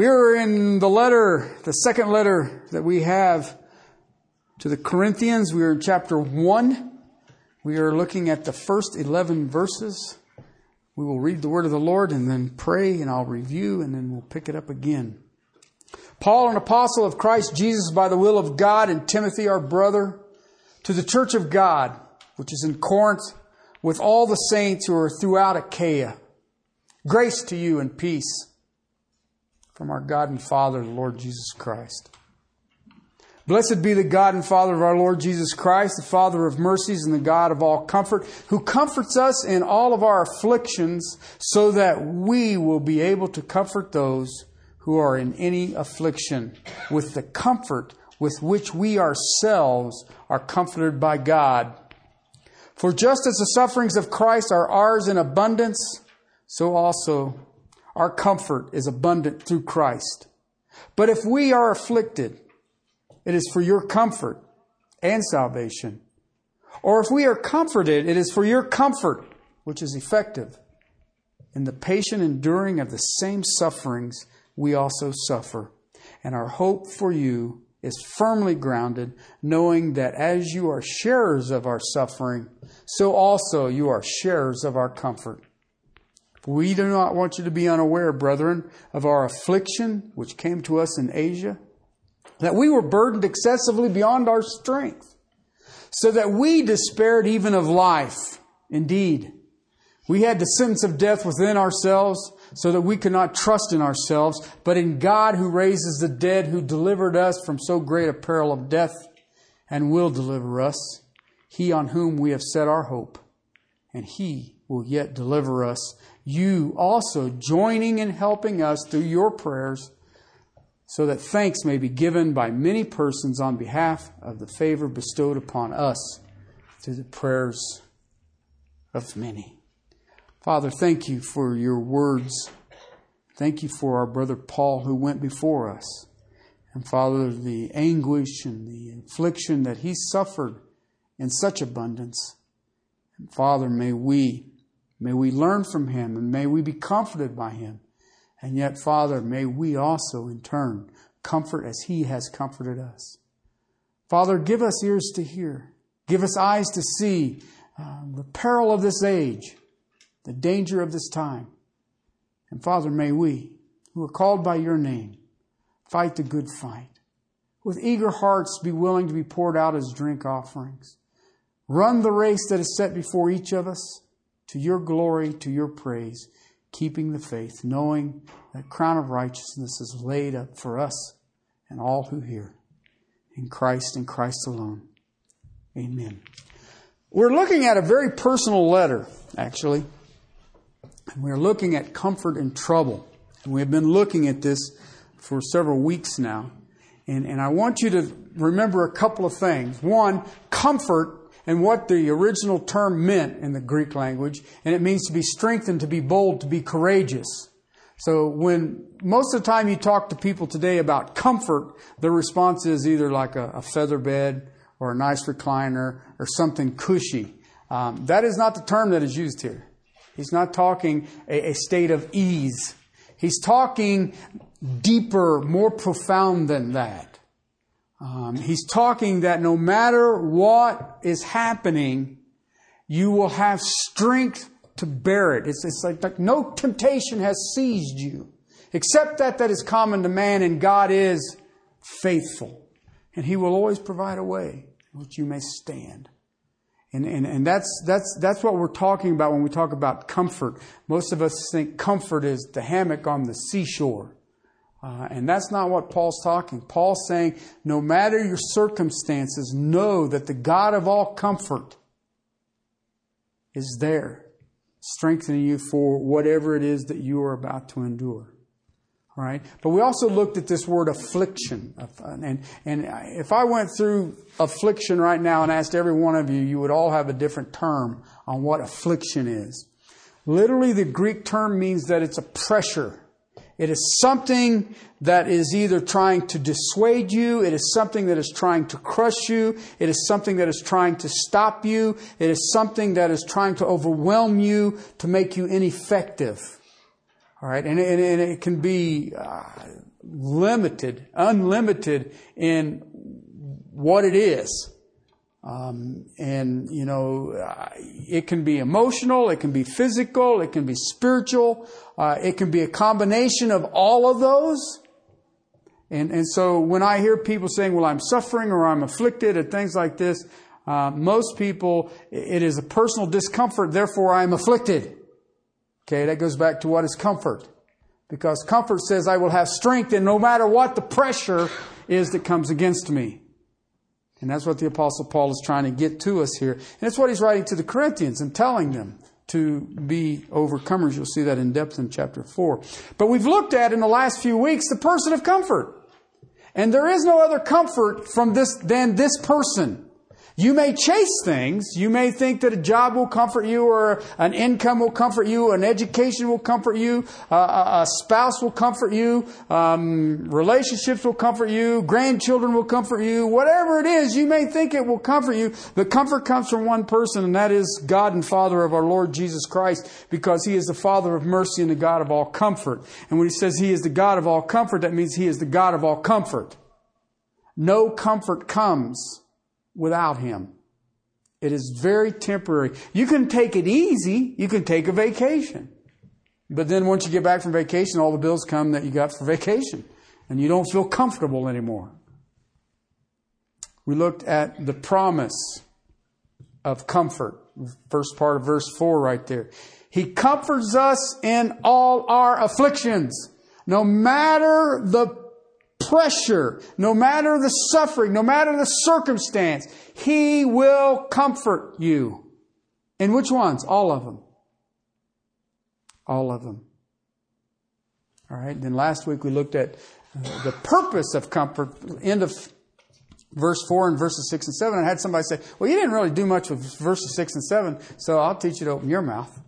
We are in the letter, the second letter that we have to the Corinthians. We are in chapter 1. We are looking at the first 11 verses. We will read the word of the Lord and then pray, and I'll review, and then we'll pick it up again. Paul, an apostle of Christ Jesus by the will of God, and Timothy, our brother, to the church of God, which is in Corinth, with all the saints who are throughout Achaia. Grace to you and peace from our God and Father, the Lord Jesus Christ. Blessed be the God and Father of our Lord Jesus Christ, the Father of mercies and the God of all comfort, who comforts us in all of our afflictions, so that we will be able to comfort those who are in any affliction with the comfort with which we ourselves are comforted by God. For just as the sufferings of Christ are ours in abundance, so also our comfort is abundant through Christ. But if we are afflicted, it is for your comfort and salvation. Or if we are comforted, it is for your comfort, which is effective in the patient enduring of the same sufferings we also suffer. And our hope for you is firmly grounded, knowing that as you are sharers of our suffering, so also you are sharers of our comfort. We do not want you to be unaware, brethren, of our affliction which came to us in Asia, that we were burdened excessively beyond our strength, so that we despaired even of life. Indeed, we had the sentence of death within ourselves, so that we could not trust in ourselves, but in God who raises the dead, who delivered us from so great a peril of death, and will deliver us, He on whom we have set our hope, and He will yet deliver us you also joining in helping us through your prayers, so that thanks may be given by many persons on behalf of the favor bestowed upon us through the prayers of many. Father, thank you for your words. Thank you for our brother Paul who went before us. And Father, the anguish and the affliction that he suffered in such abundance. And Father, may we May we learn from him and may we be comforted by him. And yet, Father, may we also in turn comfort as he has comforted us. Father, give us ears to hear. Give us eyes to see uh, the peril of this age, the danger of this time. And Father, may we, who are called by your name, fight the good fight. With eager hearts, be willing to be poured out as drink offerings. Run the race that is set before each of us to your glory, to your praise, keeping the faith, knowing that crown of righteousness is laid up for us and all who hear. In Christ and Christ alone. Amen. We're looking at a very personal letter, actually. And we're looking at comfort in trouble. And we have been looking at this for several weeks now. And, and I want you to remember a couple of things. One, comfort and what the original term meant in the Greek language, and it means to be strengthened, to be bold, to be courageous. So when most of the time you talk to people today about comfort, their response is either like a, a feather bed or a nice recliner or something cushy. Um, that is not the term that is used here. He's not talking a, a state of ease. He's talking deeper, more profound than that. Um, he's talking that no matter what is happening, you will have strength to bear it. It's, it's like, like no temptation has seized you, except that that is common to man, and God is faithful. And He will always provide a way which you may stand. And, and, and that's, that's, that's what we're talking about when we talk about comfort. Most of us think comfort is the hammock on the seashore. Uh, and that's not what Paul's talking. Paul's saying, no matter your circumstances, know that the God of all comfort is there, strengthening you for whatever it is that you are about to endure. All right? But we also looked at this word affliction. And, and if I went through affliction right now and asked every one of you, you would all have a different term on what affliction is. Literally, the Greek term means that it's a pressure it is something that is either trying to dissuade you, it is something that is trying to crush you, it is something that is trying to stop you, it is something that is trying to overwhelm you to make you ineffective. All right, and, and, and it can be uh, limited, unlimited in what it is. Um, and, you know, uh, it can be emotional, it can be physical, it can be spiritual, uh, it can be a combination of all of those. And, and so when I hear people saying, well, I'm suffering or I'm afflicted and things like this, uh, most people, it is a personal discomfort, therefore I am afflicted. Okay, that goes back to what is comfort. Because comfort says I will have strength and no matter what the pressure is that comes against me. And that's what the apostle Paul is trying to get to us here. And that's what he's writing to the Corinthians and telling them to be overcomers. You'll see that in depth in chapter 4. But we've looked at in the last few weeks the person of comfort. And there is no other comfort from this than this person. You may chase things. You may think that a job will comfort you or an income will comfort you, an education will comfort you, uh, a spouse will comfort you, um, relationships will comfort you, grandchildren will comfort you, whatever it is, you may think it will comfort you. The comfort comes from one person and that is God and Father of our Lord Jesus Christ because He is the Father of mercy and the God of all comfort. And when He says He is the God of all comfort, that means He is the God of all comfort. No comfort comes without Him. It is very temporary. You can take it easy. You can take a vacation. But then once you get back from vacation, all the bills come that you got for vacation. And you don't feel comfortable anymore. We looked at the promise of comfort. First part of verse 4 right there. He comforts us in all our afflictions. No matter the pressure, no matter the suffering, no matter the circumstance, He will comfort you. And which ones? All of them. All of them. All right. Then last week we looked at uh, the purpose of comfort, end of verse 4 and verses 6 and 7. I had somebody say, Well, you didn't really do much with verses 6 and 7, so I'll teach you to open your mouth.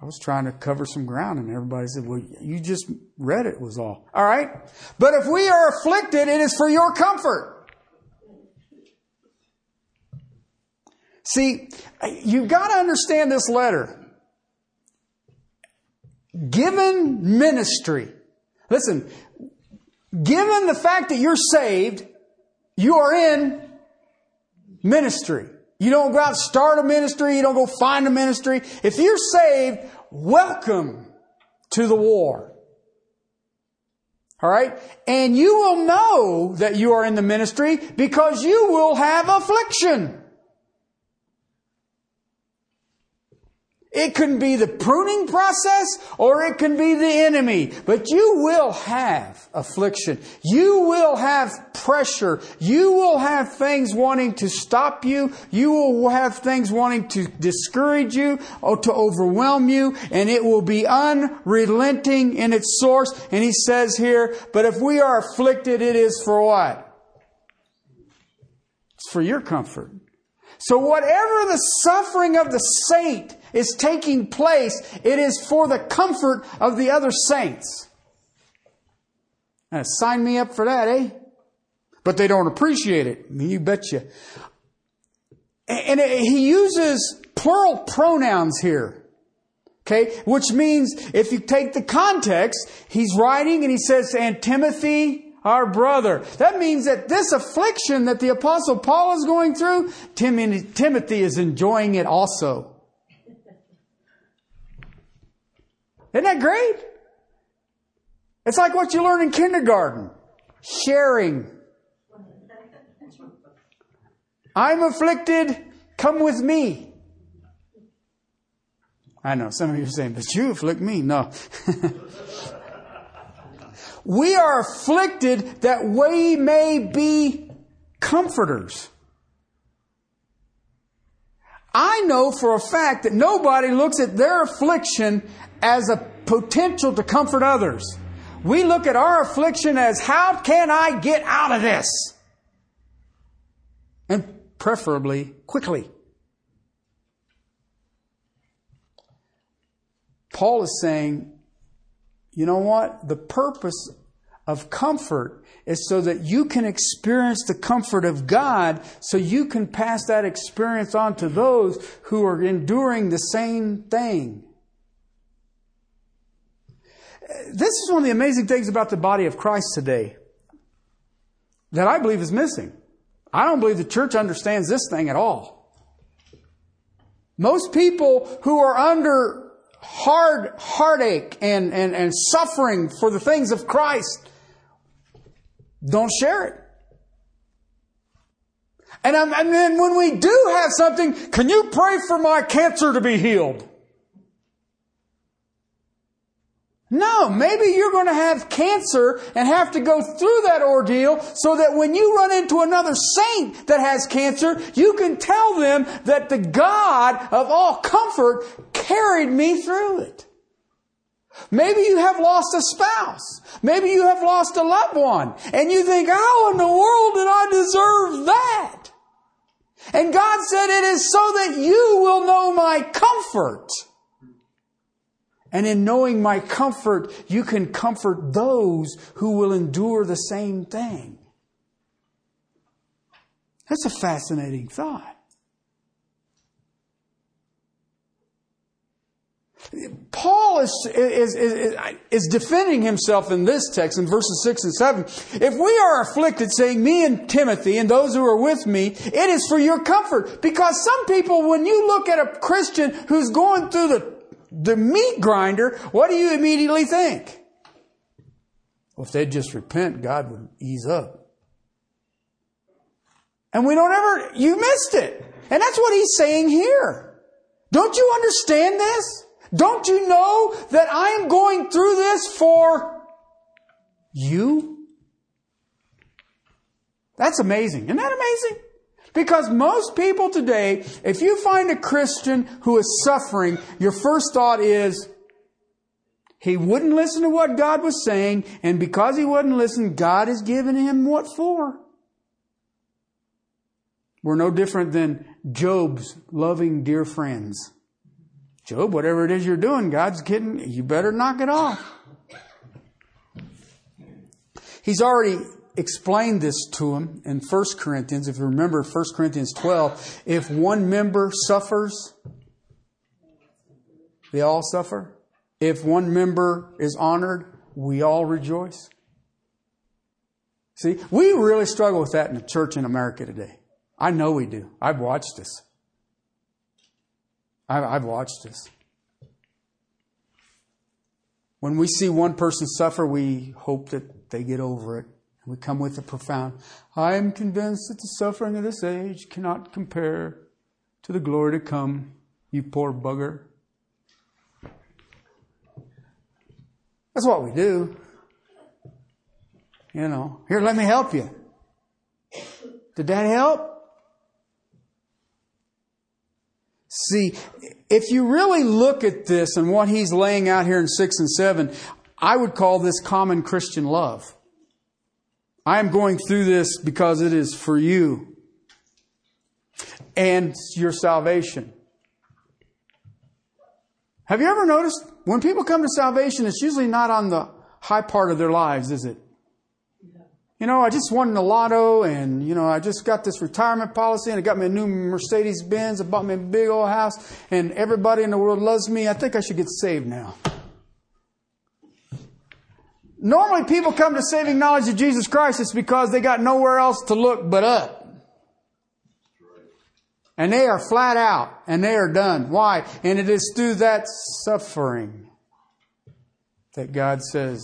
I was trying to cover some ground and everybody said, well, you just read it was all. All right. But if we are afflicted, it is for your comfort. See, you've got to understand this letter. Given ministry, listen, given the fact that you're saved, you are in ministry. You don't go out and start a ministry. You don't go find a ministry. If you're saved, welcome to the war. All right? And you will know that you are in the ministry because you will have affliction. It can be the pruning process or it can be the enemy, but you will have affliction. You will have pressure. You will have things wanting to stop you. You will have things wanting to discourage you or to overwhelm you and it will be unrelenting in its source. And he says here, but if we are afflicted, it is for what? It's for your comfort. So whatever the suffering of the saint is taking place, it is for the comfort of the other saints. Now, sign me up for that, eh? But they don't appreciate it. I mean, you betcha. And he uses plural pronouns here. Okay? Which means if you take the context, he's writing and he says, and Timothy, our brother. That means that this affliction that the apostle Paul is going through, Timothy is enjoying it also. Isn't that great? It's like what you learn in kindergarten. Sharing. I'm afflicted, come with me. I know some of you are saying, but you afflict me. No. We are afflicted that we may be comforters. I know for a fact that nobody looks at their affliction as a potential to comfort others. We look at our affliction as how can I get out of this? And preferably quickly. Paul is saying you know what? The purpose of comfort is so that you can experience the comfort of God so you can pass that experience on to those who are enduring the same thing. This is one of the amazing things about the body of Christ today that I believe is missing. I don't believe the church understands this thing at all. Most people who are under hard heartache and, and, and suffering for the things of Christ don't share it. And, and then when we do have something, can you pray for my cancer to be healed? No, maybe you're going to have cancer and have to go through that ordeal so that when you run into another saint that has cancer, you can tell them that the God of all comfort carried me through it. Maybe you have lost a spouse. Maybe you have lost a loved one. And you think, how in the world did I deserve that? And God said, it is so that you will know my comfort. And in knowing my comfort, you can comfort those who will endure the same thing. That's a fascinating thought. Paul is, is, is, is, defending himself in this text in verses 6 and 7. If we are afflicted, saying, Me and Timothy and those who are with me, it is for your comfort. Because some people, when you look at a Christian who's going through the the meat grinder, what do you immediately think? Well, if they'd just repent, God would ease up. And we don't ever, you missed it. And that's what he's saying here. Don't you understand this? Don't you know that I am going through this for you? That's amazing. Isn't that amazing? Because most people today, if you find a Christian who is suffering, your first thought is, he wouldn't listen to what God was saying, and because he wouldn't listen, God has given him what for? We're no different than Job's loving dear friends. Job, whatever it is you're doing, God's kidding. You better knock it off. He's already explained this to him in 1 Corinthians. If you remember 1 Corinthians 12, if one member suffers, they all suffer. If one member is honored, we all rejoice. See, we really struggle with that in the church in America today. I know we do. I've watched this. I've watched this. When we see one person suffer, we hope that they get over it. We come with a profound, I am convinced that the suffering of this age cannot compare to the glory to come, you poor bugger. That's what we do. You know, here, let me help you. Did that help? See, if you really look at this and what he's laying out here in 6 and 7, I would call this common Christian love. I am going through this because it is for you and your salvation. Have you ever noticed when people come to salvation, it's usually not on the high part of their lives, is it? You know, I just won the lotto and, you know, I just got this retirement policy and I got me a new Mercedes Benz. I bought me a big old house and everybody in the world loves me. I think I should get saved now. Normally, people come to saving knowledge of Jesus Christ, it's because they got nowhere else to look but up. And they are flat out and they are done. Why? And it is through that suffering that God says,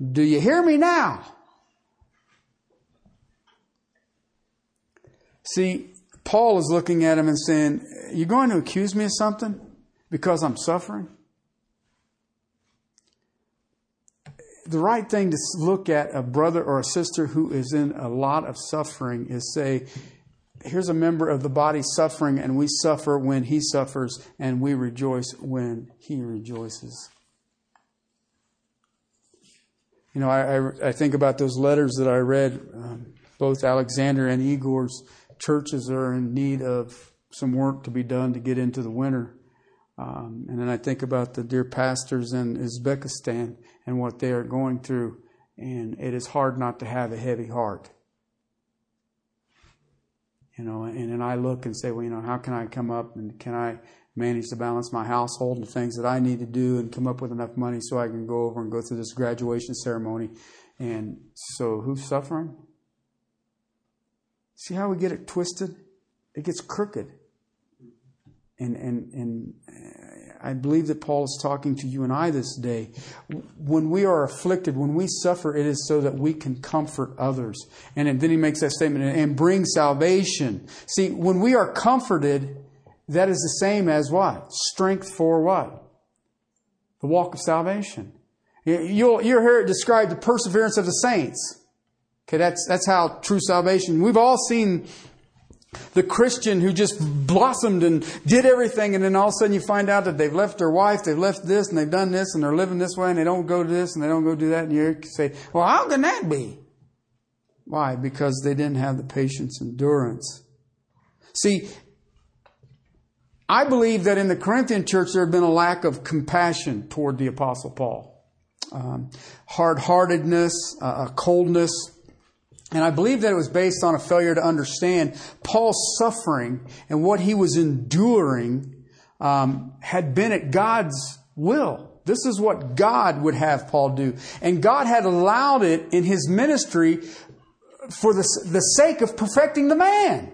Do you hear me now? See, Paul is looking at him and saying, You're going to accuse me of something because I'm suffering? The right thing to look at a brother or a sister who is in a lot of suffering is say, here's a member of the body suffering, and we suffer when he suffers, and we rejoice when he rejoices. You know, I, I, I think about those letters that I read. Um, both Alexander and Igor's churches are in need of some work to be done to get into the winter. Um, and then I think about the dear pastors in Uzbekistan and what they are going through, and it is hard not to have a heavy heart. You know, and then I look and say, well, you know, how can I come up and can I manage to balance my household and things that I need to do and come up with enough money so I can go over and go through this graduation ceremony. And so who's suffering? See how we get it twisted? It gets crooked. And, and, and uh, I believe that Paul is talking to you and I this day. When we are afflicted, when we suffer, it is so that we can comfort others. And then he makes that statement and bring salvation. See, when we are comforted, that is the same as what? Strength for what? The walk of salvation. You'll, you'll hear it described the perseverance of the saints. Okay, that's, that's how true salvation. We've all seen the Christian who just blossomed and did everything, and then all of a sudden you find out that they've left their wife, they've left this, and they've done this, and they're living this way, and they don't go to this, and they don't go do that, and you say, well, how can that be? Why? Because they didn't have the patience, and endurance. See, I believe that in the Corinthian church there had been a lack of compassion toward the Apostle Paul. Um, hard heartedness, uh, coldness. And I believe that it was based on a failure to understand Paul's suffering and what he was enduring um, had been at God's will. This is what God would have Paul do. And God had allowed it in his ministry for the, the sake of perfecting the man.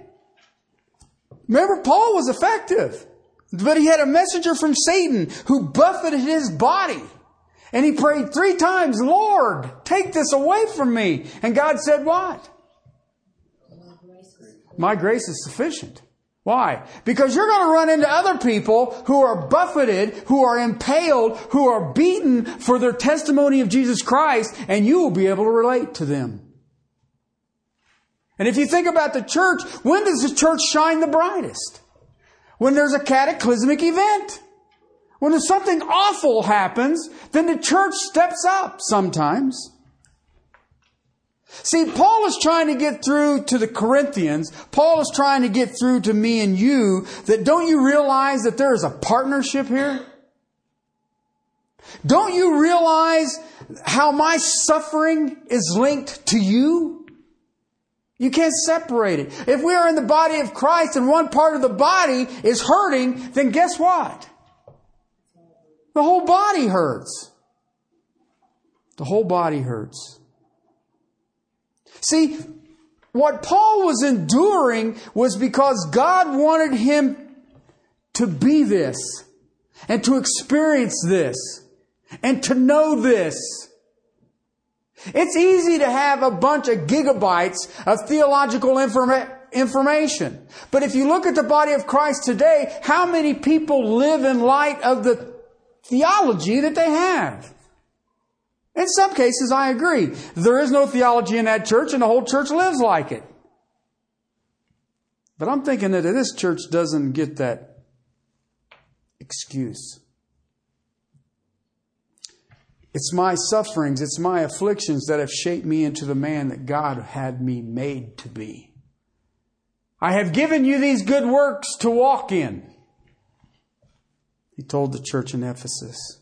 Remember, Paul was effective, but he had a messenger from Satan who buffeted his body. And he prayed three times, Lord, take this away from me. And God said, What? My grace is sufficient. Why? Because you're going to run into other people who are buffeted, who are impaled, who are beaten for their testimony of Jesus Christ, and you will be able to relate to them. And if you think about the church, when does the church shine the brightest? When there's a cataclysmic event. When something awful happens, then the church steps up sometimes. See, Paul is trying to get through to the Corinthians. Paul is trying to get through to me and you that don't you realize that there is a partnership here? Don't you realize how my suffering is linked to you? You can't separate it. If we are in the body of Christ and one part of the body is hurting, then guess what? The whole body hurts. The whole body hurts. See, what Paul was enduring was because God wanted him to be this and to experience this and to know this it's easy to have a bunch of gigabytes of theological informa- information. But if you look at the body of Christ today, how many people live in light of the theology that they have? In some cases, I agree. There is no theology in that church and the whole church lives like it. But I'm thinking that this church doesn't get that excuse. It's my sufferings, it's my afflictions that have shaped me into the man that God had me made to be. I have given you these good works to walk in. He told the church in Ephesus.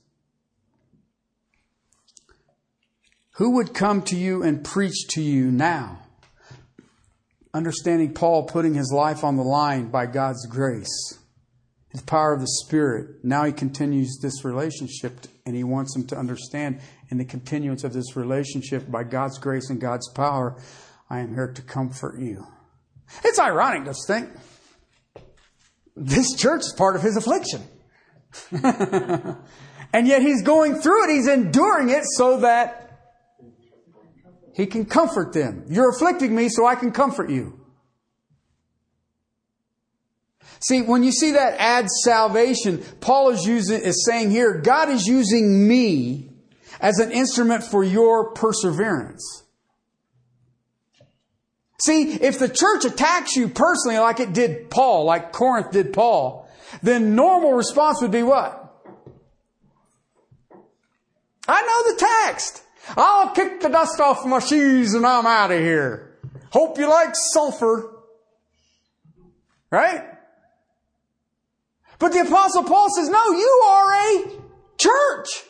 Who would come to you and preach to you now? Understanding Paul putting his life on the line by God's grace, his power of the Spirit. Now he continues this relationship and he wants them to understand in the continuance of this relationship by God's grace and God's power, I am here to comfort you. It's ironic to think this church is part of his affliction. and yet he's going through it, he's enduring it so that he can comfort them. You're afflicting me so I can comfort you. See, when you see that add salvation, Paul is using, is saying here, God is using me as an instrument for your perseverance. See, if the church attacks you personally like it did Paul, like Corinth did Paul, then normal response would be what? I know the text. I'll kick the dust off my shoes and I'm out of here. Hope you like sulfur. Right? But the apostle Paul says, no, you are a church.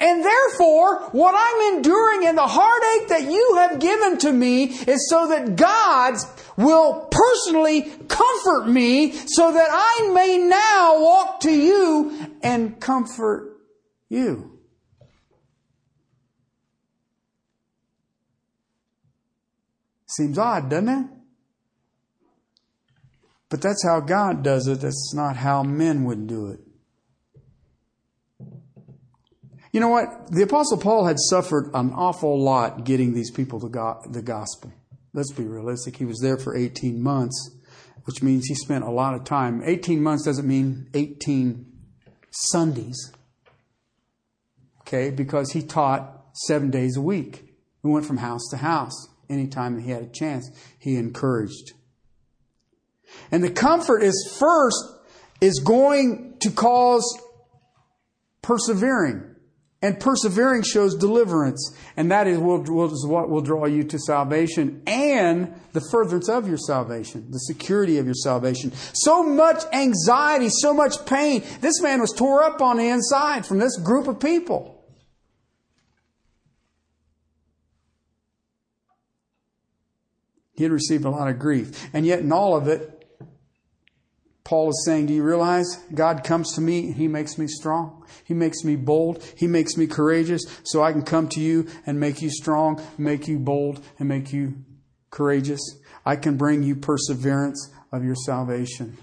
And therefore, what I'm enduring and the heartache that you have given to me is so that God will personally comfort me so that I may now walk to you and comfort you. Seems odd, doesn't it? But that's how God does it. That's not how men would do it. You know what? The Apostle Paul had suffered an awful lot getting these people to the gospel. Let's be realistic. He was there for 18 months, which means he spent a lot of time. 18 months doesn't mean 18 Sundays. Okay? Because he taught seven days a week. He went from house to house. Anytime he had a chance, he encouraged. And the comfort is first is going to cause persevering. And persevering shows deliverance. And that is, will, will, is what will draw you to salvation and the furtherance of your salvation, the security of your salvation. So much anxiety, so much pain. This man was tore up on the inside from this group of people. He had received a lot of grief. And yet, in all of it, Paul is saying, Do you realize God comes to me and He makes me strong? He makes me bold. He makes me courageous so I can come to you and make you strong, make you bold, and make you courageous. I can bring you perseverance of your salvation.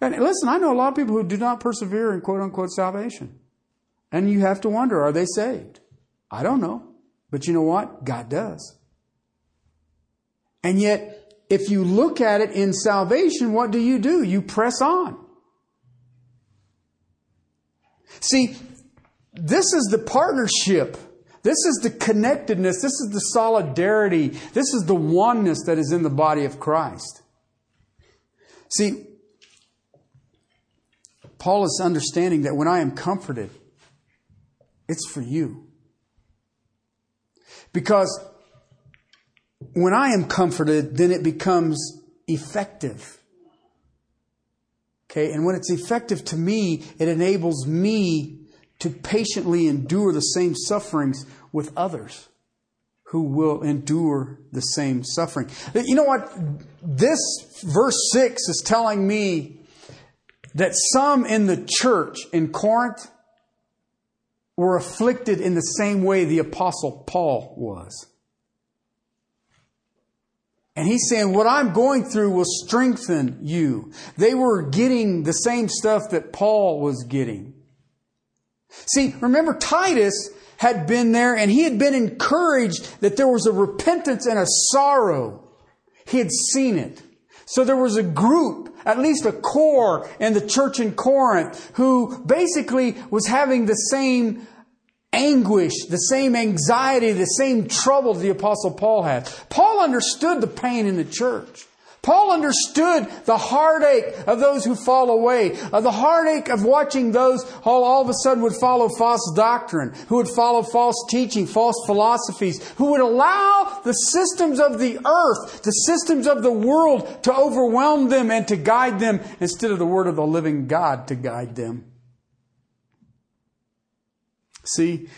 And listen, I know a lot of people who do not persevere in quote unquote salvation. And you have to wonder, are they saved? I don't know. But you know what? God does. And yet, if you look at it in salvation, what do you do? You press on. See, this is the partnership. This is the connectedness. This is the solidarity. This is the oneness that is in the body of Christ. See, Paul is understanding that when I am comforted, it's for you. Because when I am comforted, then it becomes effective. Okay, and when it's effective to me, it enables me to patiently endure the same sufferings with others who will endure the same suffering. You know what? This verse 6 is telling me that some in the church in Corinth were afflicted in the same way the Apostle Paul was. And he's saying, what I'm going through will strengthen you. They were getting the same stuff that Paul was getting. See, remember Titus had been there and he had been encouraged that there was a repentance and a sorrow. He had seen it. So there was a group, at least a core in the church in Corinth who basically was having the same anguish, the same anxiety, the same trouble the apostle Paul had. Paul understood the pain in the church. Paul understood the heartache of those who fall away, of the heartache of watching those who all of a sudden would follow false doctrine, who would follow false teaching, false philosophies, who would allow the systems of the earth, the systems of the world to overwhelm them and to guide them instead of the word of the living God to guide them. See,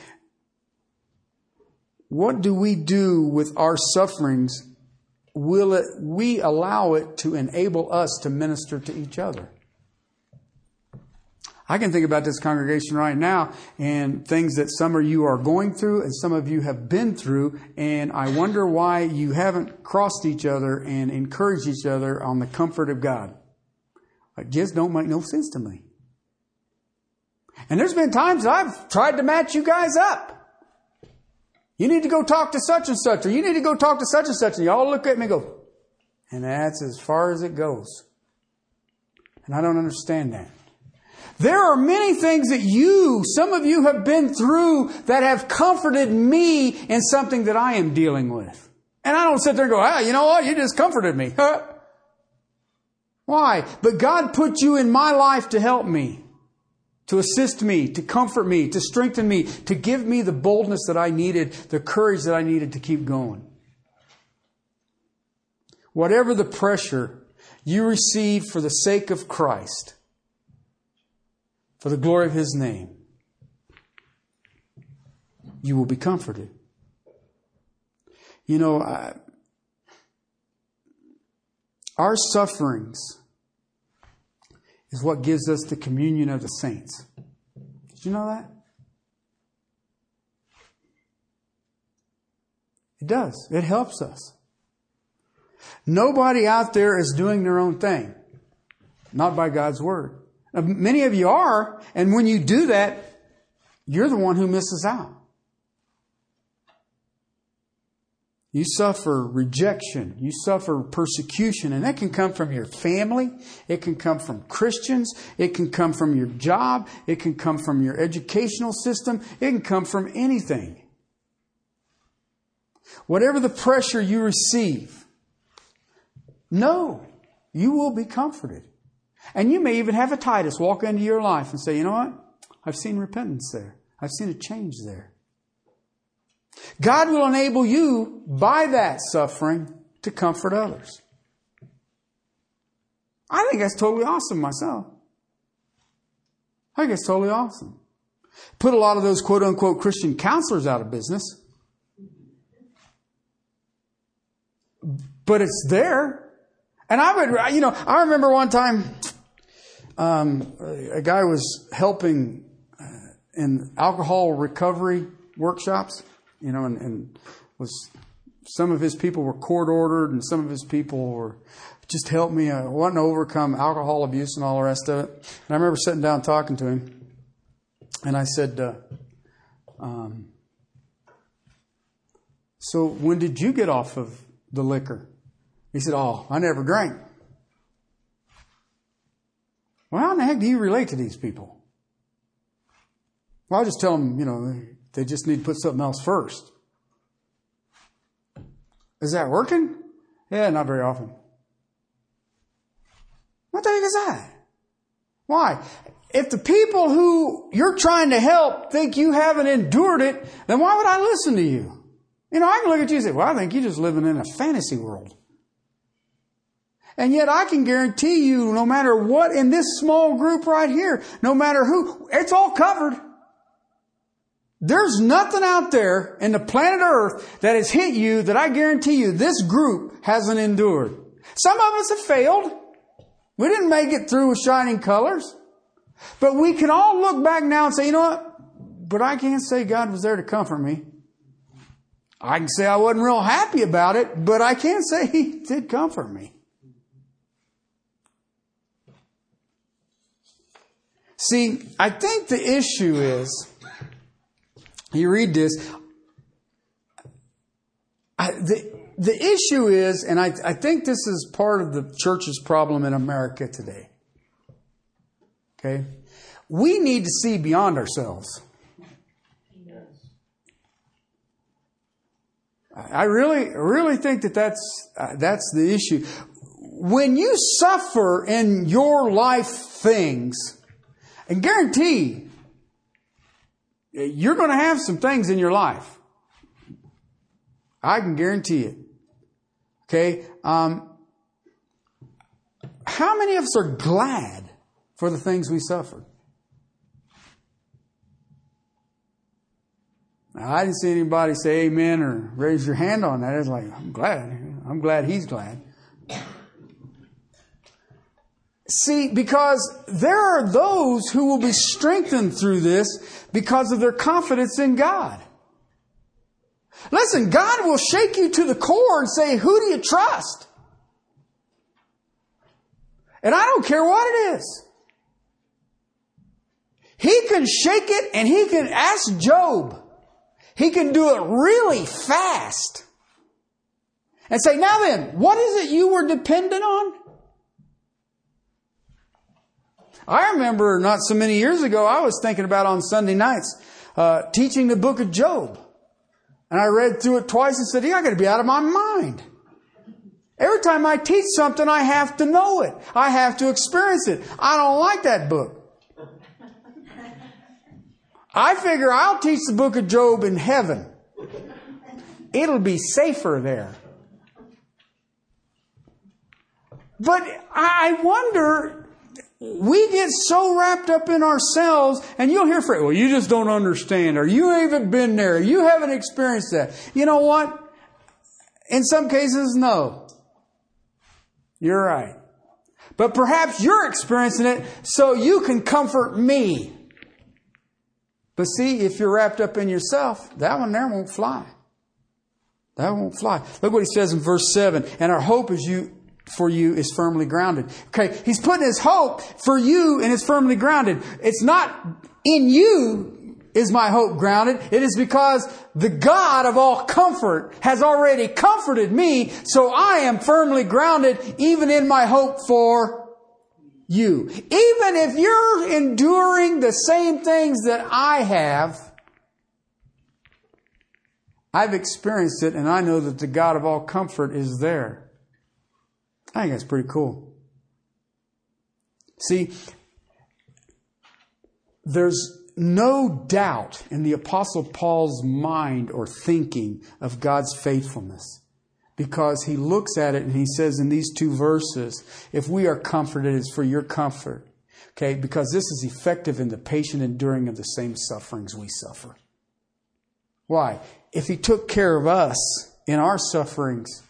what do we do with our sufferings? Will it, we allow it to enable us to minister to each other? I can think about this congregation right now and things that some of you are going through and some of you have been through, and I wonder why you haven't crossed each other and encouraged each other on the comfort of God. It just don't make no sense to me. And there's been times I've tried to match you guys up. You need to go talk to such and such, or you need to go talk to such and such, and y'all look at me and go, and that's as far as it goes. And I don't understand that. There are many things that you, some of you have been through that have comforted me in something that I am dealing with. And I don't sit there and go, ah, you know what? You just comforted me. Why? But God put you in my life to help me to assist me, to comfort me, to strengthen me, to give me the boldness that I needed, the courage that I needed to keep going. Whatever the pressure you receive for the sake of Christ, for the glory of His name, you will be comforted. You know, I, our sufferings is what gives us the communion of the saints. Did you know that? It does. It helps us. Nobody out there is doing their own thing, not by God's word. Now, many of you are, and when you do that, you're the one who misses out. You suffer rejection. You suffer persecution. And that can come from your family. It can come from Christians. It can come from your job. It can come from your educational system. It can come from anything. Whatever the pressure you receive, no, you will be comforted. And you may even have a Titus walk into your life and say, you know what? I've seen repentance there. I've seen a change there. God will enable you by that suffering to comfort others. I think that's totally awesome myself. I think it's totally awesome. Put a lot of those quote unquote Christian counselors out of business. But it's there. And I would, you know, I remember one time, um, a guy was helping uh, in alcohol recovery workshops you know, and, and was some of his people were court ordered, and some of his people were just helped me. I wanting to overcome alcohol abuse and all the rest of it. And I remember sitting down talking to him, and I said, uh, um, "So when did you get off of the liquor?" He said, "Oh, I never drank." Well, how in the heck do you relate to these people? Well, I just tell them, you know, they just need to put something else first. Is that working? Yeah, not very often. What the heck is that? Why? If the people who you're trying to help think you haven't endured it, then why would I listen to you? You know, I can look at you and say, well, I think you're just living in a fantasy world. And yet I can guarantee you, no matter what in this small group right here, no matter who, it's all covered. There's nothing out there in the planet Earth that has hit you that I guarantee you this group hasn't endured. Some of us have failed. We didn't make it through with shining colors. But we can all look back now and say, you know what? But I can't say God was there to comfort me. I can say I wasn't real happy about it, but I can't say He did comfort me. See, I think the issue is you read this. I, the, the issue is, and I, I think this is part of the church's problem in America today. Okay? We need to see beyond ourselves. I really, really think that that's, uh, that's the issue. When you suffer in your life things, and guarantee you're going to have some things in your life. I can guarantee it. Okay? Um, how many of us are glad for the things we suffered? Now, I didn't see anybody say amen or raise your hand on that. It's like, I'm glad. I'm glad he's glad. See, because there are those who will be strengthened through this because of their confidence in God. Listen, God will shake you to the core and say, who do you trust? And I don't care what it is. He can shake it and he can ask Job. He can do it really fast. And say, now then, what is it you were dependent on? I remember not so many years ago, I was thinking about on Sunday nights, uh, teaching the book of Job. And I read through it twice and said, yeah, I gotta be out of my mind. Every time I teach something, I have to know it. I have to experience it. I don't like that book. I figure I'll teach the book of Job in heaven. It'll be safer there. But I wonder we get so wrapped up in ourselves, and you'll hear from, well, you just don't understand, or you haven't been there, you haven't experienced that. You know what? In some cases, no. You're right. But perhaps you're experiencing it so you can comfort me. But see, if you're wrapped up in yourself, that one there won't fly. That won't fly. Look what he says in verse 7. And our hope is you for you is firmly grounded. Okay, he's putting his hope for you and it's firmly grounded. It's not in you is my hope grounded. It is because the God of all comfort has already comforted me, so I am firmly grounded even in my hope for you. Even if you're enduring the same things that I have, I've experienced it and I know that the God of all comfort is there. I think that's pretty cool. See, there's no doubt in the Apostle Paul's mind or thinking of God's faithfulness because he looks at it and he says in these two verses, if we are comforted, it's for your comfort. Okay, because this is effective in the patient enduring of the same sufferings we suffer. Why? If he took care of us in our sufferings,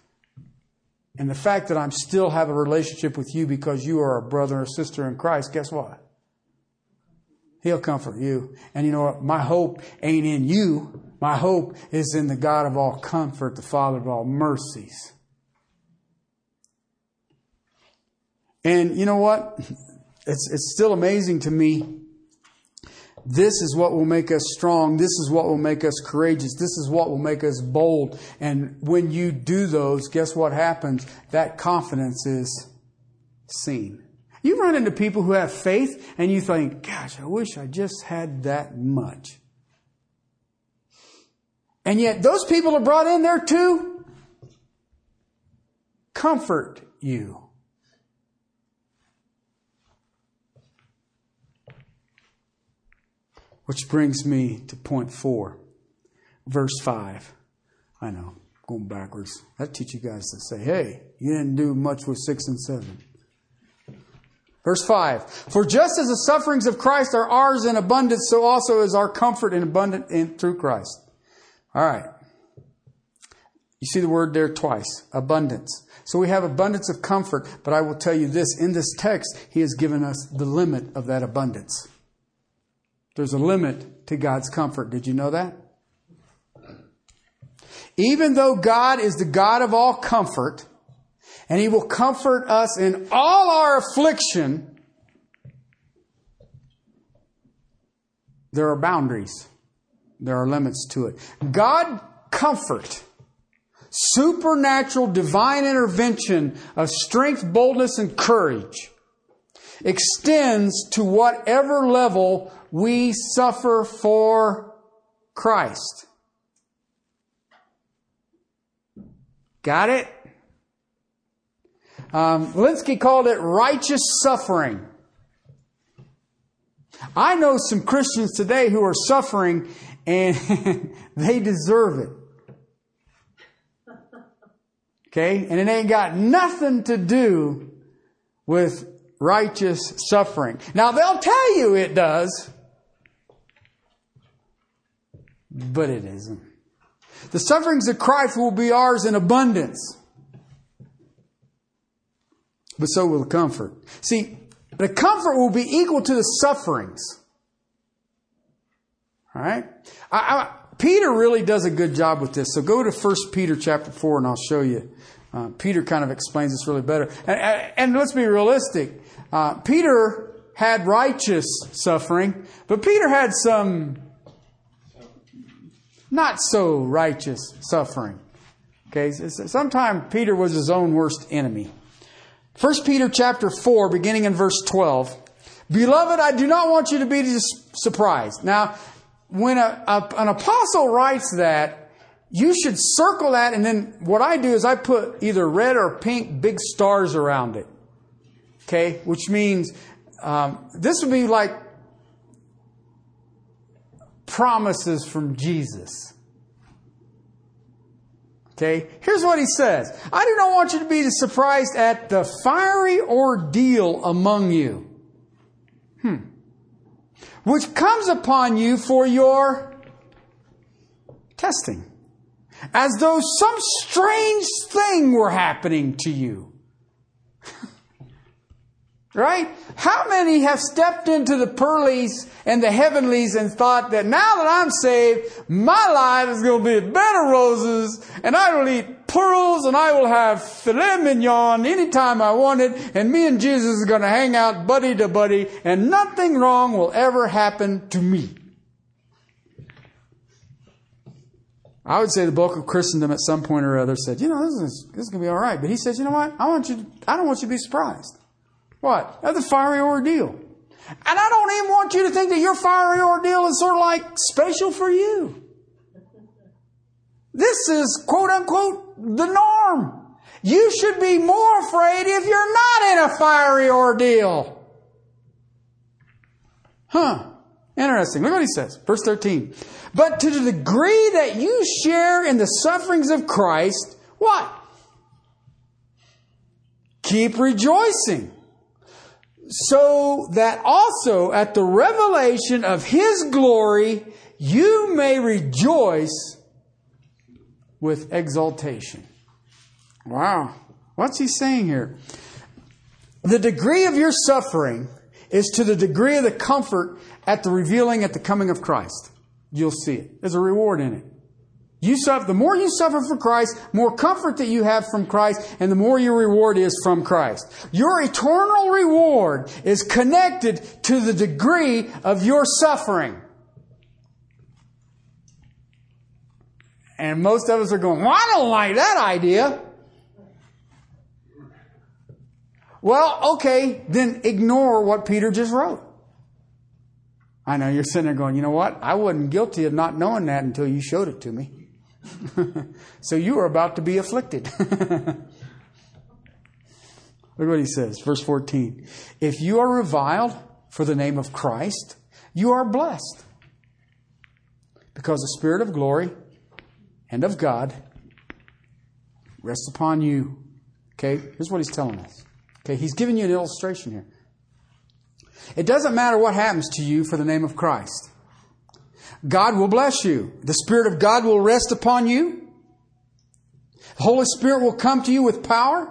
and the fact that I'm still have a relationship with you because you are a brother or sister in Christ, guess what? He'll comfort you. And you know what? My hope ain't in you. My hope is in the God of all comfort, the Father of all mercies. And you know what? It's, it's still amazing to me this is what will make us strong. This is what will make us courageous. This is what will make us bold. And when you do those, guess what happens? That confidence is seen. You run into people who have faith and you think, gosh, I wish I just had that much. And yet those people are brought in there to comfort you. Which brings me to point four, verse five. I know, going backwards. I teach you guys to say, hey, you didn't do much with six and seven. Verse 5 For just as the sufferings of Christ are ours in abundance, so also is our comfort in abundant in, through Christ. All right. You see the word there twice abundance. So we have abundance of comfort, but I will tell you this in this text, he has given us the limit of that abundance. There's a limit to God's comfort. Did you know that? Even though God is the God of all comfort, and He will comfort us in all our affliction, there are boundaries. There are limits to it. God comfort, supernatural divine intervention of strength, boldness, and courage extends to whatever level we suffer for Christ. Got it? Um, Lenski called it righteous suffering. I know some Christians today who are suffering and they deserve it. Okay? And it ain't got nothing to do with righteous suffering. Now they'll tell you it does but it isn't. The sufferings of Christ will be ours in abundance. But so will the comfort. See, the comfort will be equal to the sufferings. All right? I, I, Peter really does a good job with this. So go to 1 Peter chapter 4 and I'll show you. Uh, Peter kind of explains this really better. And, and let's be realistic. Uh, Peter had righteous suffering, but Peter had some not so righteous suffering. Okay, sometimes Peter was his own worst enemy. 1 Peter chapter 4, beginning in verse 12. Beloved, I do not want you to be surprised. Now, when a, a, an apostle writes that, you should circle that, and then what I do is I put either red or pink big stars around it. Okay, which means um, this would be like promises from Jesus. Okay, here's what he says I do not want you to be surprised at the fiery ordeal among you. Hmm. which comes upon you for your testing, as though some strange thing were happening to you. Right? How many have stepped into the pearlies and the heavenlies and thought that now that I'm saved, my life is going to be a bed of roses and I will eat pearls and I will have filet mignon anytime I want it and me and Jesus are going to hang out buddy to buddy and nothing wrong will ever happen to me. I would say the bulk of Christendom at some point or other said, you know, this is, this is going to be all right. But he says, you know what? I want you to, I don't want you to be surprised. What? That's a fiery ordeal. And I don't even want you to think that your fiery ordeal is sort of like special for you. This is quote unquote the norm. You should be more afraid if you're not in a fiery ordeal. Huh. Interesting. Look what he says. Verse 13. But to the degree that you share in the sufferings of Christ, what? Keep rejoicing. So that also at the revelation of His glory, you may rejoice with exaltation. Wow. What's he saying here? The degree of your suffering is to the degree of the comfort at the revealing at the coming of Christ. You'll see it. There's a reward in it. You suffer, the more you suffer for Christ, more comfort that you have from Christ, and the more your reward is from Christ. Your eternal reward is connected to the degree of your suffering. And most of us are going, well, I don't like that idea. Well, okay, then ignore what Peter just wrote. I know you're sitting there going, you know what? I wasn't guilty of not knowing that until you showed it to me. so you are about to be afflicted. Look what he says, verse 14. If you are reviled for the name of Christ, you are blessed. Because the Spirit of glory and of God rests upon you. Okay, here's what he's telling us. Okay, he's giving you an illustration here. It doesn't matter what happens to you for the name of Christ. God will bless you. The Spirit of God will rest upon you. The Holy Spirit will come to you with power.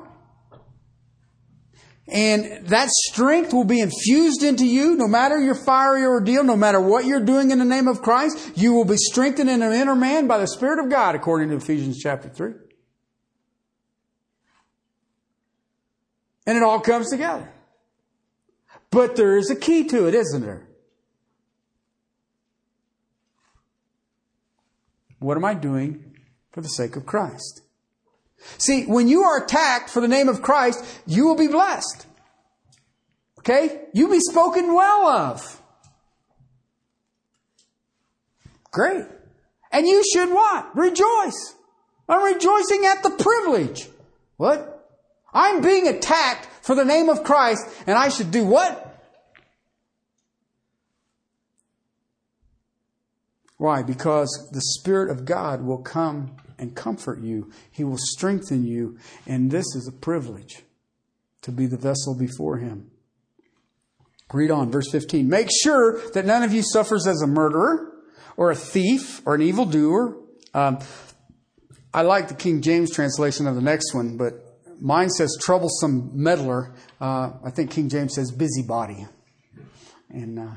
And that strength will be infused into you no matter your fiery ordeal, no matter what you're doing in the name of Christ. You will be strengthened in an inner man by the Spirit of God, according to Ephesians chapter 3. And it all comes together. But there is a key to it, isn't there? What am I doing for the sake of Christ? See, when you are attacked for the name of Christ, you will be blessed. Okay? You'll be spoken well of. Great. And you should what? Rejoice. I'm rejoicing at the privilege. What? I'm being attacked for the name of Christ, and I should do what? Why? Because the Spirit of God will come and comfort you. He will strengthen you. And this is a privilege to be the vessel before Him. Read on, verse 15. Make sure that none of you suffers as a murderer or a thief or an evildoer. Um, I like the King James translation of the next one, but mine says troublesome meddler. Uh, I think King James says busybody. And uh,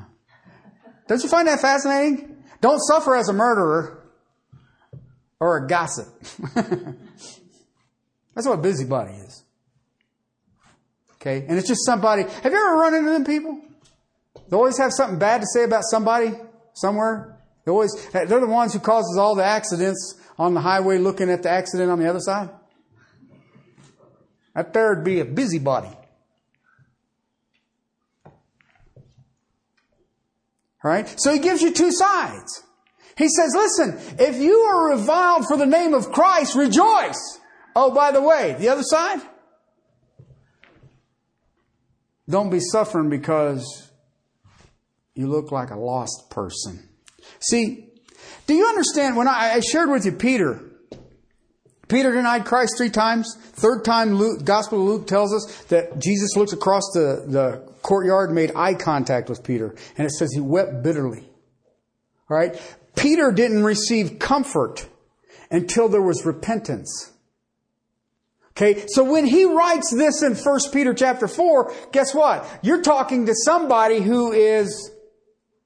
don't you find that fascinating? Don't suffer as a murderer or a gossip. That's what a busybody is. Okay? And it's just somebody. Have you ever run into them people? They always have something bad to say about somebody somewhere. They always, they're the ones who causes all the accidents on the highway looking at the accident on the other side. That there would be a busybody. Right? So he gives you two sides. He says, listen, if you are reviled for the name of Christ, rejoice. Oh, by the way, the other side? Don't be suffering because you look like a lost person. See, do you understand when I, I shared with you Peter? Peter denied Christ three times. Third time, Luke, Gospel of Luke tells us that Jesus looks across the, the courtyard, made eye contact with Peter. And it says he wept bitterly. All right? Peter didn't receive comfort until there was repentance. Okay, so when he writes this in 1 Peter chapter 4, guess what? You're talking to somebody who is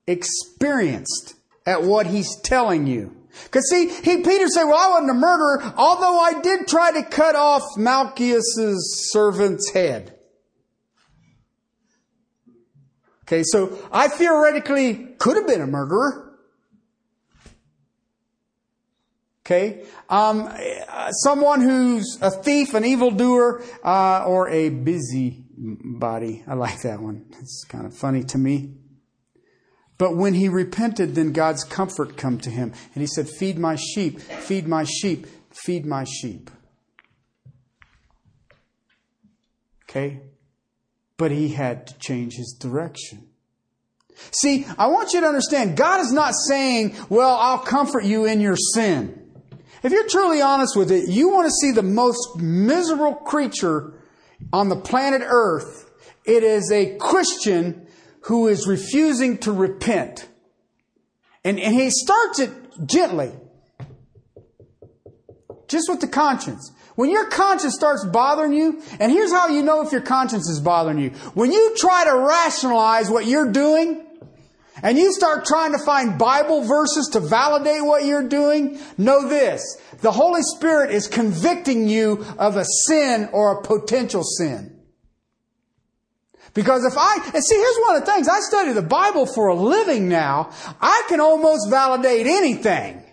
experienced at what he's telling you. Because see, he, Peter said, well, I wasn't a murderer, although I did try to cut off Malchus's servant's head. Okay, so I theoretically could have been a murderer. Okay, um, someone who's a thief, an evildoer, uh, or a busybody. I like that one. It's kind of funny to me. But when he repented, then God's comfort come to him, and he said, "Feed my sheep, feed my sheep, feed my sheep." Okay, but he had to change his direction. See, I want you to understand, God is not saying, "Well, I'll comfort you in your sin." If you're truly honest with it, you want to see the most miserable creature on the planet Earth. It is a Christian who is refusing to repent. And, and he starts it gently. Just with the conscience. When your conscience starts bothering you, and here's how you know if your conscience is bothering you. When you try to rationalize what you're doing, and you start trying to find Bible verses to validate what you're doing, know this. The Holy Spirit is convicting you of a sin or a potential sin. Because if I, and see, here's one of the things, I study the Bible for a living now, I can almost validate anything.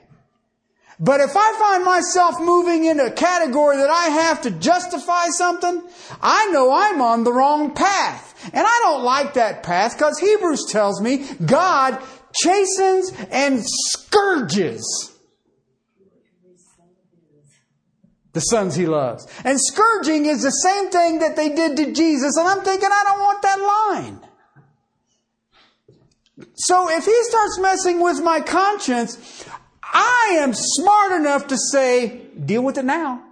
But if I find myself moving into a category that I have to justify something, I know I'm on the wrong path. And I don't like that path because Hebrews tells me God chastens and scourges the sons he loves. And scourging is the same thing that they did to Jesus. And I'm thinking, I don't want that line. So if he starts messing with my conscience, I am smart enough to say, deal with it now.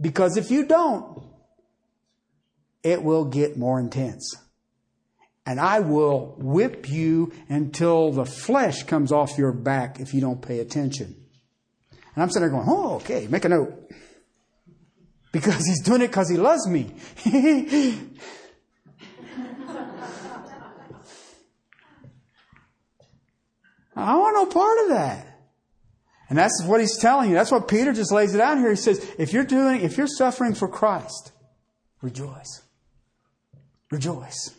Because if you don't, it will get more intense. And I will whip you until the flesh comes off your back if you don't pay attention. And I'm sitting there going, oh, okay, make a note. Because he's doing it because he loves me. I want no part of that. And that's what he's telling you. That's what Peter just lays it out here. He says, if you're doing, if you're suffering for Christ, rejoice. Rejoice.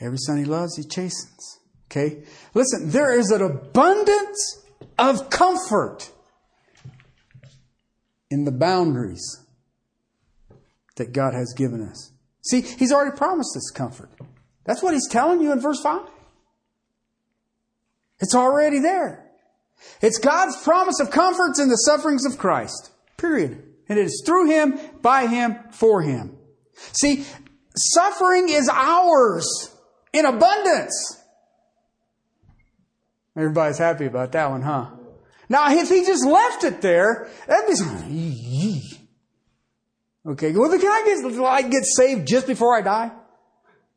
Every son he loves, he chastens. Okay? Listen, there is an abundance of comfort in the boundaries that God has given us. See, he's already promised us comfort. That's what he's telling you in verse 5. It's already there. It's God's promise of comforts in the sufferings of Christ. Period. And it is through Him, by Him, for Him. See, suffering is ours in abundance. Everybody's happy about that one, huh? Now, if he just left it there, that'd be something. Okay, well, can I get, I get saved just before I die?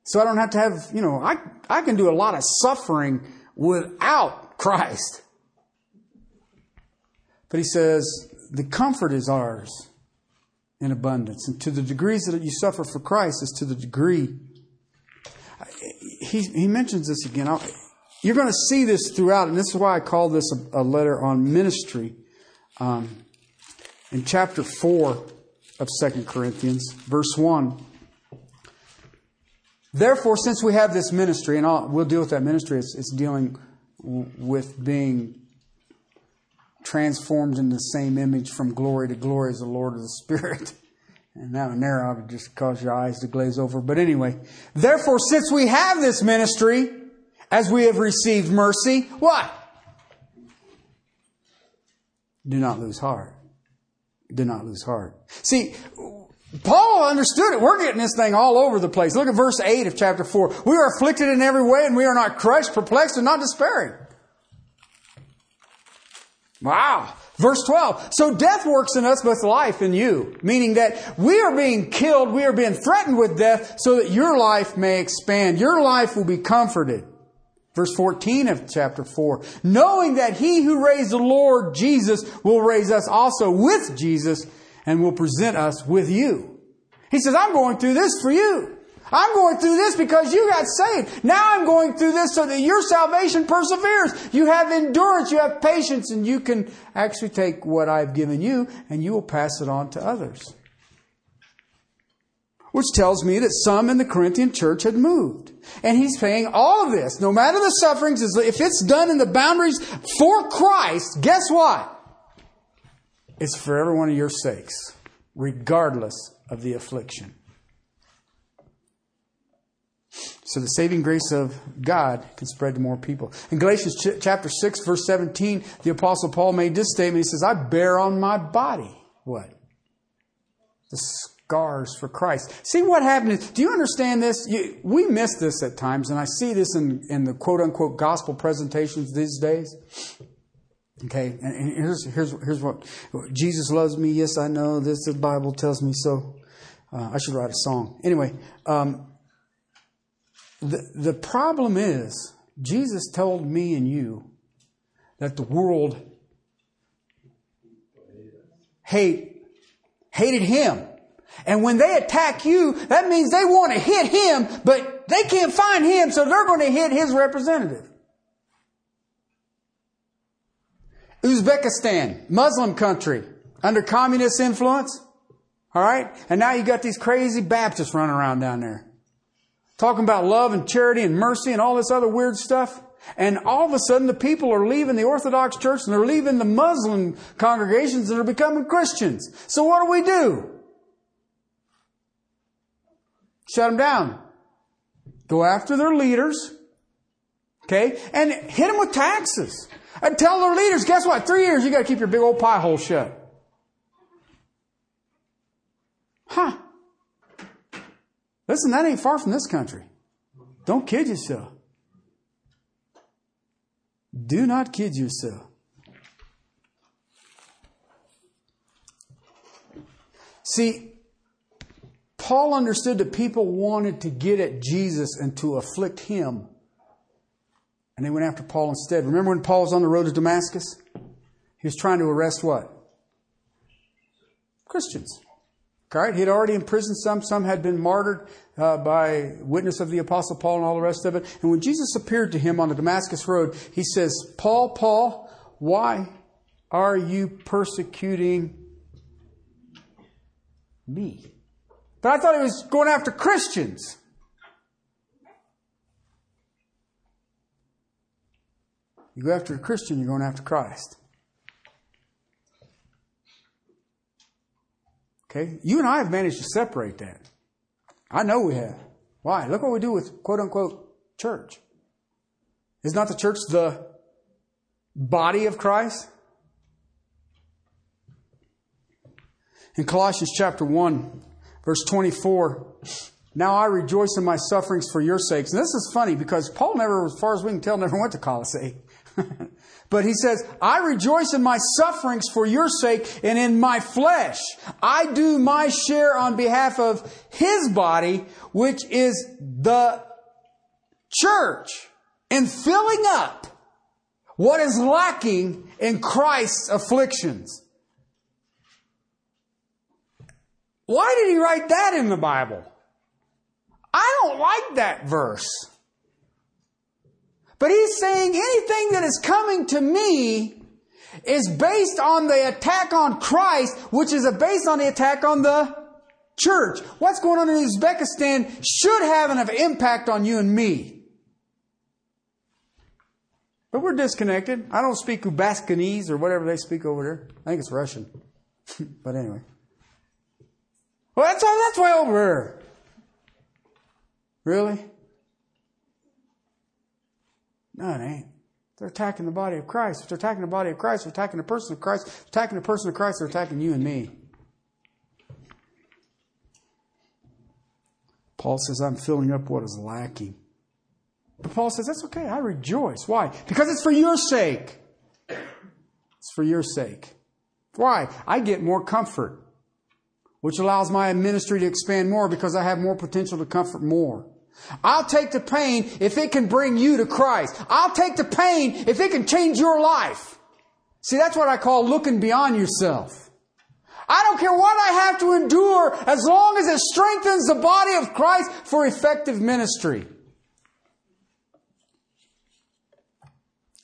So I don't have to have, you know, I, I can do a lot of suffering without Christ. But he says, the comfort is ours in abundance. And to the degrees that you suffer for Christ is to the degree. He, he mentions this again. I'll, you're going to see this throughout, and this is why I call this a, a letter on ministry. Um, in chapter 4 of Second Corinthians, verse 1. Therefore, since we have this ministry, and I'll, we'll deal with that ministry, it's, it's dealing with being transformed in the same image from glory to glory as the Lord of the Spirit. And that one there, I would just cause your eyes to glaze over. But anyway, therefore, since we have this ministry, as we have received mercy, what? Do not lose heart. Do not lose heart. See, Paul understood it. We're getting this thing all over the place. Look at verse 8 of chapter 4. We are afflicted in every way and we are not crushed, perplexed, and not despairing. Wow. Verse 12. So death works in us, but life in you. Meaning that we are being killed, we are being threatened with death so that your life may expand. Your life will be comforted. Verse 14 of chapter 4. Knowing that he who raised the Lord Jesus will raise us also with Jesus and will present us with you. He says, I'm going through this for you. I'm going through this because you got saved. Now I'm going through this so that your salvation perseveres. You have endurance, you have patience, and you can actually take what I've given you and you will pass it on to others. Which tells me that some in the Corinthian church had moved. And he's saying all of this, no matter the sufferings, if it's done in the boundaries for Christ, guess what? It's for every one of your sakes, regardless of the affliction. So the saving grace of God can spread to more people. In Galatians ch- chapter 6, verse 17, the Apostle Paul made this statement. He says, I bear on my body what? The scars for Christ. See what happens. Do you understand this? You, we miss this at times, and I see this in, in the quote unquote gospel presentations these days. Okay, and, here's, here's, here's what Jesus loves me. Yes, I know. This the Bible tells me so. Uh, I should write a song. Anyway, um, the, the problem is, Jesus told me and you that the world hate, hated him. And when they attack you, that means they want to hit him, but they can't find him, so they're going to hit his representative. Uzbekistan, Muslim country, under communist influence. All right? And now you got these crazy Baptists running around down there talking about love and charity and mercy and all this other weird stuff. And all of a sudden the people are leaving the Orthodox Church and they're leaving the Muslim congregations and are becoming Christians. So what do we do? Shut them down. Go after their leaders. Okay? And hit them with taxes. And tell their leaders, guess what? Three years you gotta keep your big old pie hole shut. Huh. Listen, that ain't far from this country. Don't kid yourself. Do not kid yourself. See, Paul understood that people wanted to get at Jesus and to afflict him. And they went after Paul instead. Remember when Paul was on the road to Damascus? He was trying to arrest what? Christians. Right? He had already imprisoned some. Some had been martyred uh, by witness of the Apostle Paul and all the rest of it. And when Jesus appeared to him on the Damascus Road, he says, Paul, Paul, why are you persecuting me? But I thought he was going after Christians. You go after a Christian, you're going after Christ. Okay? You and I have managed to separate that. I know we have. Why? Look what we do with quote unquote church. Is not the church the body of Christ? In Colossians chapter 1, verse 24, now I rejoice in my sufferings for your sakes. And this is funny because Paul never, as far as we can tell, never went to Colossae. But he says, I rejoice in my sufferings for your sake and in my flesh. I do my share on behalf of his body, which is the church, in filling up what is lacking in Christ's afflictions. Why did he write that in the Bible? I don't like that verse. But he's saying anything that is coming to me is based on the attack on Christ, which is based on the attack on the church. What's going on in Uzbekistan should have an impact on you and me. But we're disconnected. I don't speak Ubaskanese or whatever they speak over there. I think it's Russian. but anyway. Well, that's, all, that's way over there. Really? No, it ain't. They're attacking the body of Christ. If they're attacking the body of Christ, they're attacking the person of Christ. If attacking the person of Christ, they're attacking you and me. Paul says, I'm filling up what is lacking. But Paul says, that's okay. I rejoice. Why? Because it's for your sake. It's for your sake. Why? I get more comfort, which allows my ministry to expand more because I have more potential to comfort more. I'll take the pain if it can bring you to Christ. I'll take the pain if it can change your life. See, that's what I call looking beyond yourself. I don't care what I have to endure as long as it strengthens the body of Christ for effective ministry.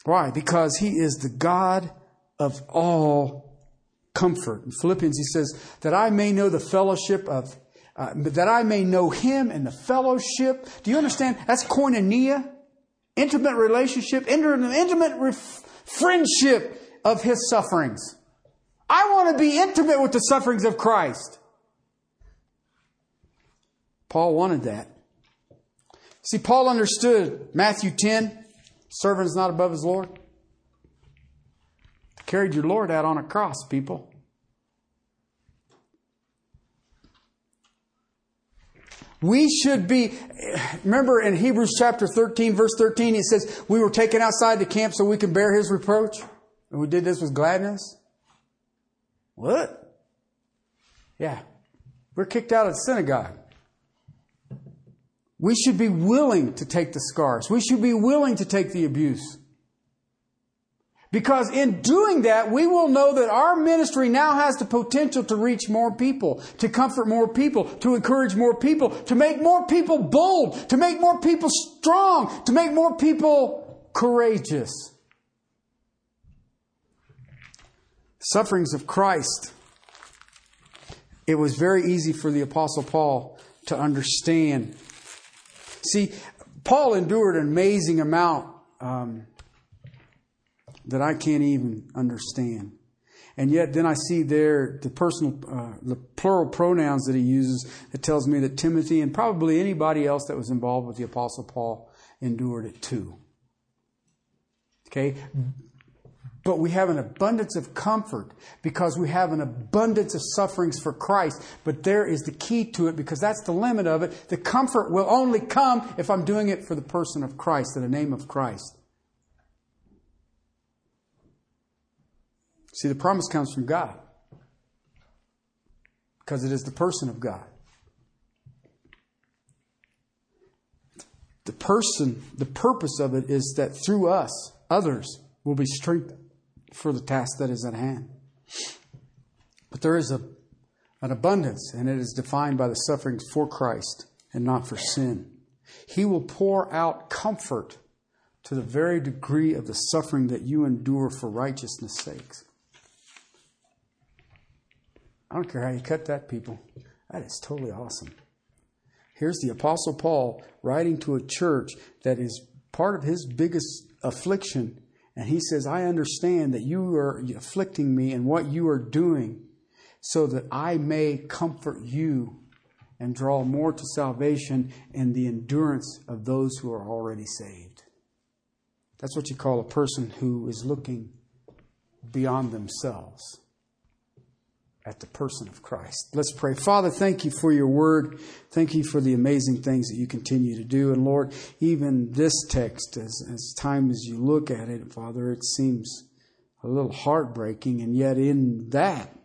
Why? Because He is the God of all comfort. In Philippians, He says, that I may know the fellowship of, uh, that I may know Him and the fellowship. Do you understand? That's koinonia, intimate relationship, intimate friendship of His sufferings. I want to be intimate with the sufferings of Christ. Paul wanted that. See, Paul understood Matthew 10 servant is not above his Lord. Carried your Lord out on a cross, people. We should be, remember in Hebrews chapter 13, verse 13, it says, We were taken outside the camp so we could bear his reproach. And we did this with gladness. What? Yeah. We're kicked out of the synagogue. We should be willing to take the scars. We should be willing to take the abuse. Because in doing that, we will know that our ministry now has the potential to reach more people, to comfort more people, to encourage more people, to make more people bold, to make more people strong, to make more people courageous. Sufferings of Christ. It was very easy for the Apostle Paul to understand See, Paul endured an amazing amount um, that I can't even understand. And yet, then I see there the personal, uh, the plural pronouns that he uses. It tells me that Timothy and probably anybody else that was involved with the Apostle Paul endured it too. Okay? But we have an abundance of comfort because we have an abundance of sufferings for Christ. But there is the key to it because that's the limit of it. The comfort will only come if I'm doing it for the person of Christ, in the name of Christ. See, the promise comes from God because it is the person of God. The person, the purpose of it is that through us, others will be strengthened for the task that is at hand. But there is a, an abundance, and it is defined by the sufferings for Christ and not for sin. He will pour out comfort to the very degree of the suffering that you endure for righteousness' sakes. I don't care how you cut that, people. That is totally awesome. Here's the Apostle Paul writing to a church that is part of his biggest affliction and he says, I understand that you are afflicting me and what you are doing so that I may comfort you and draw more to salvation and the endurance of those who are already saved. That's what you call a person who is looking beyond themselves at the person of Christ. Let's pray. Father, thank you for your word. Thank you for the amazing things that you continue to do. And Lord, even this text, as, as time as you look at it, Father, it seems a little heartbreaking. And yet in that,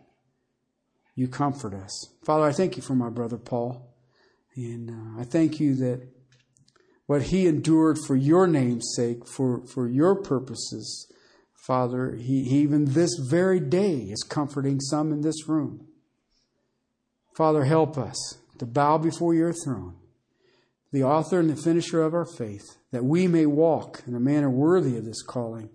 you comfort us. Father, I thank you for my brother Paul. And uh, I thank you that what he endured for your name's sake, for, for your purposes, Father, he, even this very day is comforting some in this room. Father, help us to bow before your throne, the author and the finisher of our faith, that we may walk in a manner worthy of this calling.